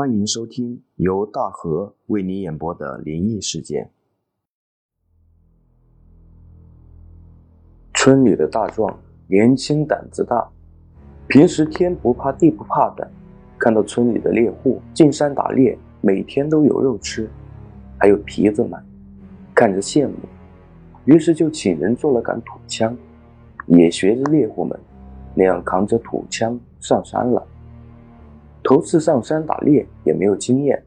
欢迎收听由大河为你演播的灵异事件。村里的大壮年轻胆子大，平时天不怕地不怕的，看到村里的猎户进山打猎，每天都有肉吃，还有皮子买，看着羡慕，于是就请人做了杆土枪，也学着猎户们那样扛着土枪上山了。头次上山打猎也没有经验，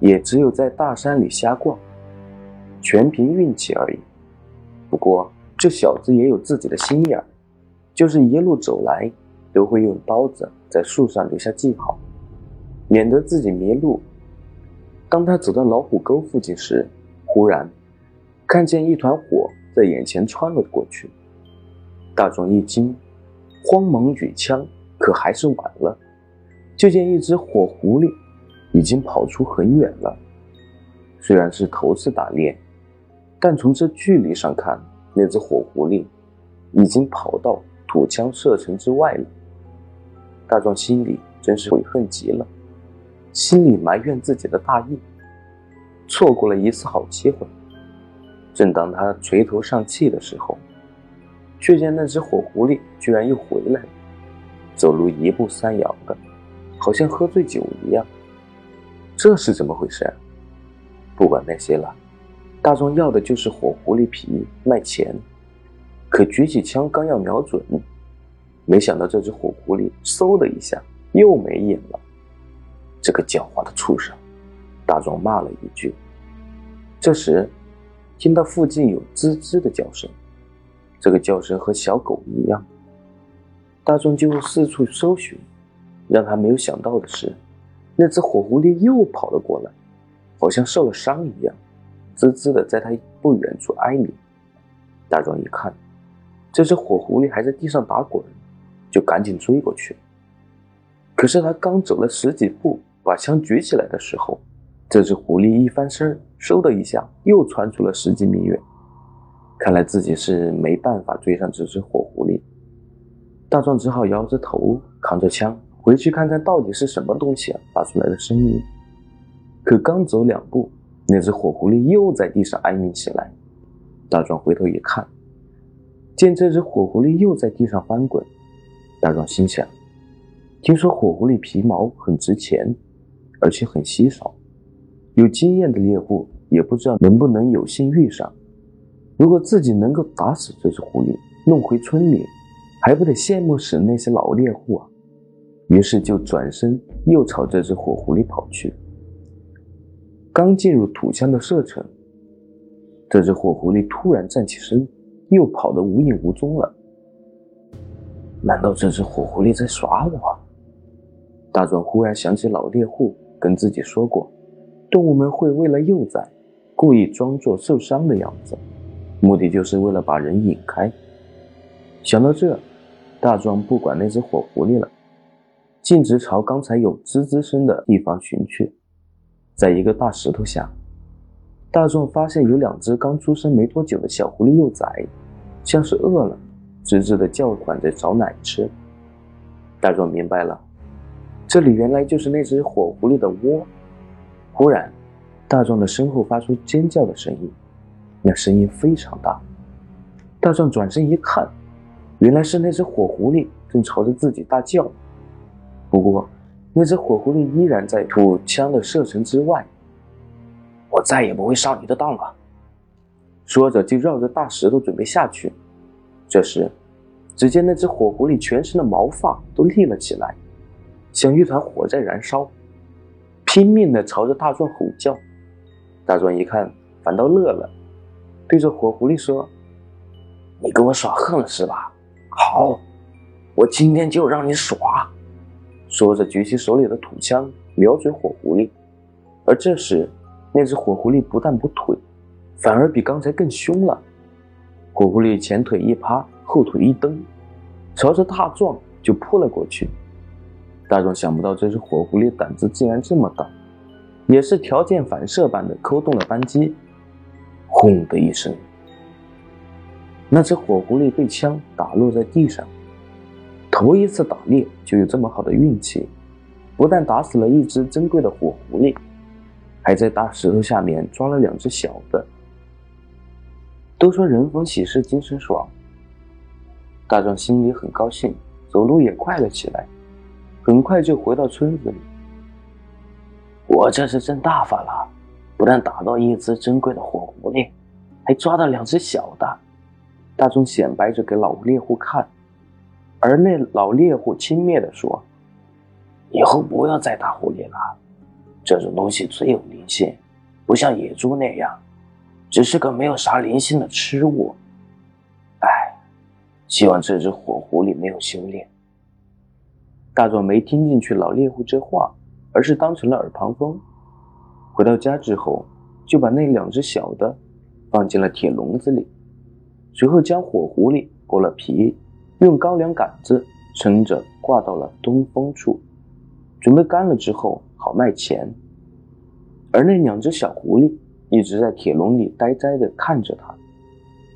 也只有在大山里瞎逛，全凭运气而已。不过这小子也有自己的心眼儿，就是一路走来都会用刀子在树上留下记号，免得自己迷路。当他走到老虎沟附近时，忽然看见一团火在眼前穿了过去，大壮一惊，慌忙举枪，可还是晚了。就见一只火狐狸已经跑出很远了。虽然是头次打猎，但从这距离上看，那只火狐狸已经跑到土枪射程之外了。大壮心里真是悔恨极了，心里埋怨自己的大意，错过了一次好机会。正当他垂头丧气的时候，却见那只火狐狸居然又回来了，走路一步三摇的。好像喝醉酒一样，这是怎么回事？不管那些了，大壮要的就是火狐狸皮卖钱。可举起枪刚要瞄准，没想到这只火狐狸嗖的一下又没影了。这个狡猾的畜生！大壮骂了一句。这时，听到附近有吱吱的叫声，这个叫声和小狗一样。大壮就四处搜寻。让他没有想到的是，那只火狐狸又跑了过来，好像受了伤一样，滋滋的在他不远处哀鸣。大壮一看，这只火狐狸还在地上打滚，就赶紧追过去。可是他刚走了十几步，把枪举起来的时候，这只狐狸一翻身，嗖的一下又窜出了十几米远。看来自己是没办法追上这只火狐狸，大壮只好摇着头，扛着枪。回去看看到底是什么东西啊发出来的声音。可刚走两步，那只火狐狸又在地上哀鸣起来。大壮回头一看，见这只火狐狸又在地上翻滚。大壮心想：听说火狐狸皮毛很值钱，而且很稀少，有经验的猎户也不知道能不能有幸遇上。如果自己能够打死这只狐狸，弄回村里，还不得羡慕死那些老猎户啊！于是就转身又朝这只火狐狸跑去。刚进入土枪的射程，这只火狐狸突然站起身，又跑得无影无踪了。难道这只火狐狸在耍我？大壮忽然想起老猎户跟自己说过，动物们会为了幼崽，故意装作受伤的样子，目的就是为了把人引开。想到这，大壮不管那只火狐狸了。径直朝刚才有吱吱声的地方寻去，在一个大石头下，大壮发现有两只刚出生没多久的小狐狸幼崽，像是饿了，吱吱的叫唤着找奶吃。大壮明白了，这里原来就是那只火狐狸的窝。忽然，大壮的身后发出尖叫的声音，那声音非常大。大壮转身一看，原来是那只火狐狸正朝着自己大叫。不过，那只火狐狸依然在土枪的射程之外。我再也不会上你的当了。说着，就绕着大石头准备下去。这时，只见那只火狐狸全身的毛发都立了起来，像一团火在燃烧，拼命地朝着大壮吼叫。大壮一看，反倒乐了，对着火狐狸说：“你跟我耍横是吧？好，我今天就让你耍。”说着，举起手里的土枪，瞄准火狐狸。而这时，那只火狐狸不但不退，反而比刚才更凶了。火狐狸前腿一趴，后腿一蹬，朝着大壮就扑了过去。大壮想不到这只火狐狸胆子竟然这么大，也是条件反射般的扣动了扳机。轰的一声，那只火狐狸被枪打落在地上。头一次打猎就有这么好的运气，不但打死了一只珍贵的火狐狸，还在大石头下面抓了两只小的。都说人逢喜事精神爽，大壮心里很高兴，走路也快了起来，很快就回到村子里。我这是挣大发了，不但打到一只珍贵的火狐狸，还抓到两只小的。大壮显摆着给老猎户看，而那老猎户轻蔑地说。以后不要再打狐狸了，这种东西最有灵性，不像野猪那样，只是个没有啥灵性的吃物。哎，希望这只火狐狸没有修炼。大壮没听进去老猎户这话，而是当成了耳旁风。回到家之后，就把那两只小的放进了铁笼子里，随后将火狐狸剥了皮，用高粱杆子撑着挂到了东风处。准备干了之后好卖钱，而那两只小狐狸一直在铁笼里呆呆地看着他，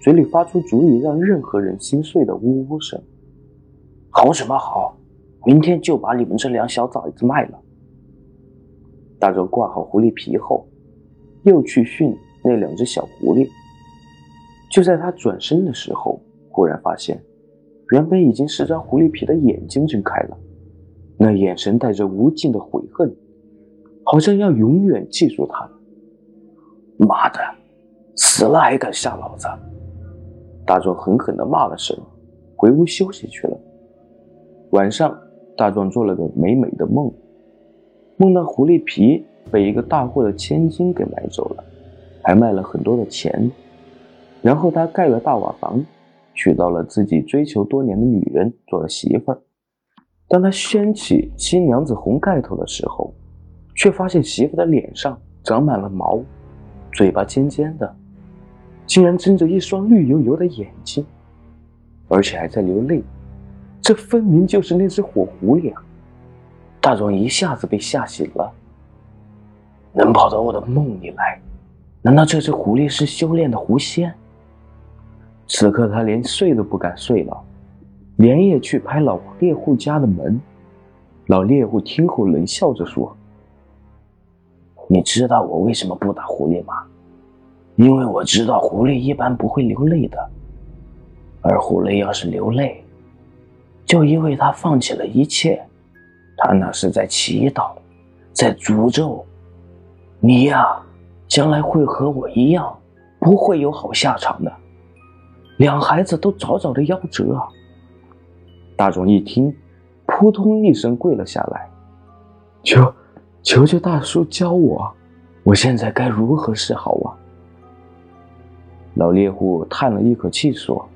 嘴里发出足以让任何人心碎的呜呜声。好什么好？明天就把你们这两小崽子卖了。大周挂好狐狸皮后，又去训那两只小狐狸。就在他转身的时候，忽然发现，原本已经是张狐狸皮的眼睛睁开了。那眼神带着无尽的悔恨，好像要永远记住他。妈的，死了还敢吓老子！大壮狠狠地骂了声，回屋休息去了。晚上，大壮做了个美美的梦，梦到狐狸皮被一个大户的千金给买走了，还卖了很多的钱。然后他盖了大瓦房，娶到了自己追求多年的女人做了媳妇儿。当他掀起新娘子红盖头的时候，却发现媳妇的脸上长满了毛，嘴巴尖尖的，竟然睁着一双绿油油的眼睛，而且还在流泪。这分明就是那只火狐狸啊！大壮一下子被吓醒了。能跑到我的梦里来，难道这只狐狸是修炼的狐仙？此刻他连睡都不敢睡了。连夜去拍老猎户家的门，老猎户听后冷笑着说：“你知道我为什么不打狐狸吗？因为我知道狐狸一般不会流泪的，而狐狸要是流泪，就因为他放弃了一切，他那是在祈祷，在诅咒你呀，将来会和我一样，不会有好下场的，两孩子都早早的夭折啊。”大壮一听，扑通一声跪了下来，求求求大叔教我，我现在该如何是好啊？老猎户叹了一口气说：“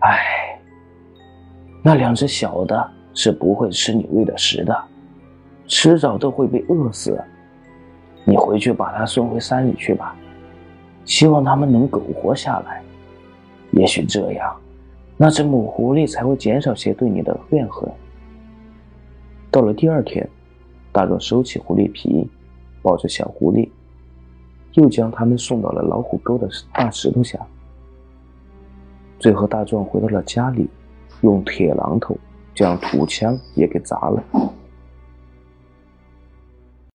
哎，那两只小的是不会吃你喂的食的，迟早都会被饿死。你回去把它送回山里去吧，希望他们能苟活下来。也许这样。”那只母狐狸才会减少些对你的怨恨。到了第二天，大壮收起狐狸皮，抱着小狐狸，又将他们送到了老虎沟的大石头下。最后，大壮回到了家里，用铁榔头将土墙也给砸了。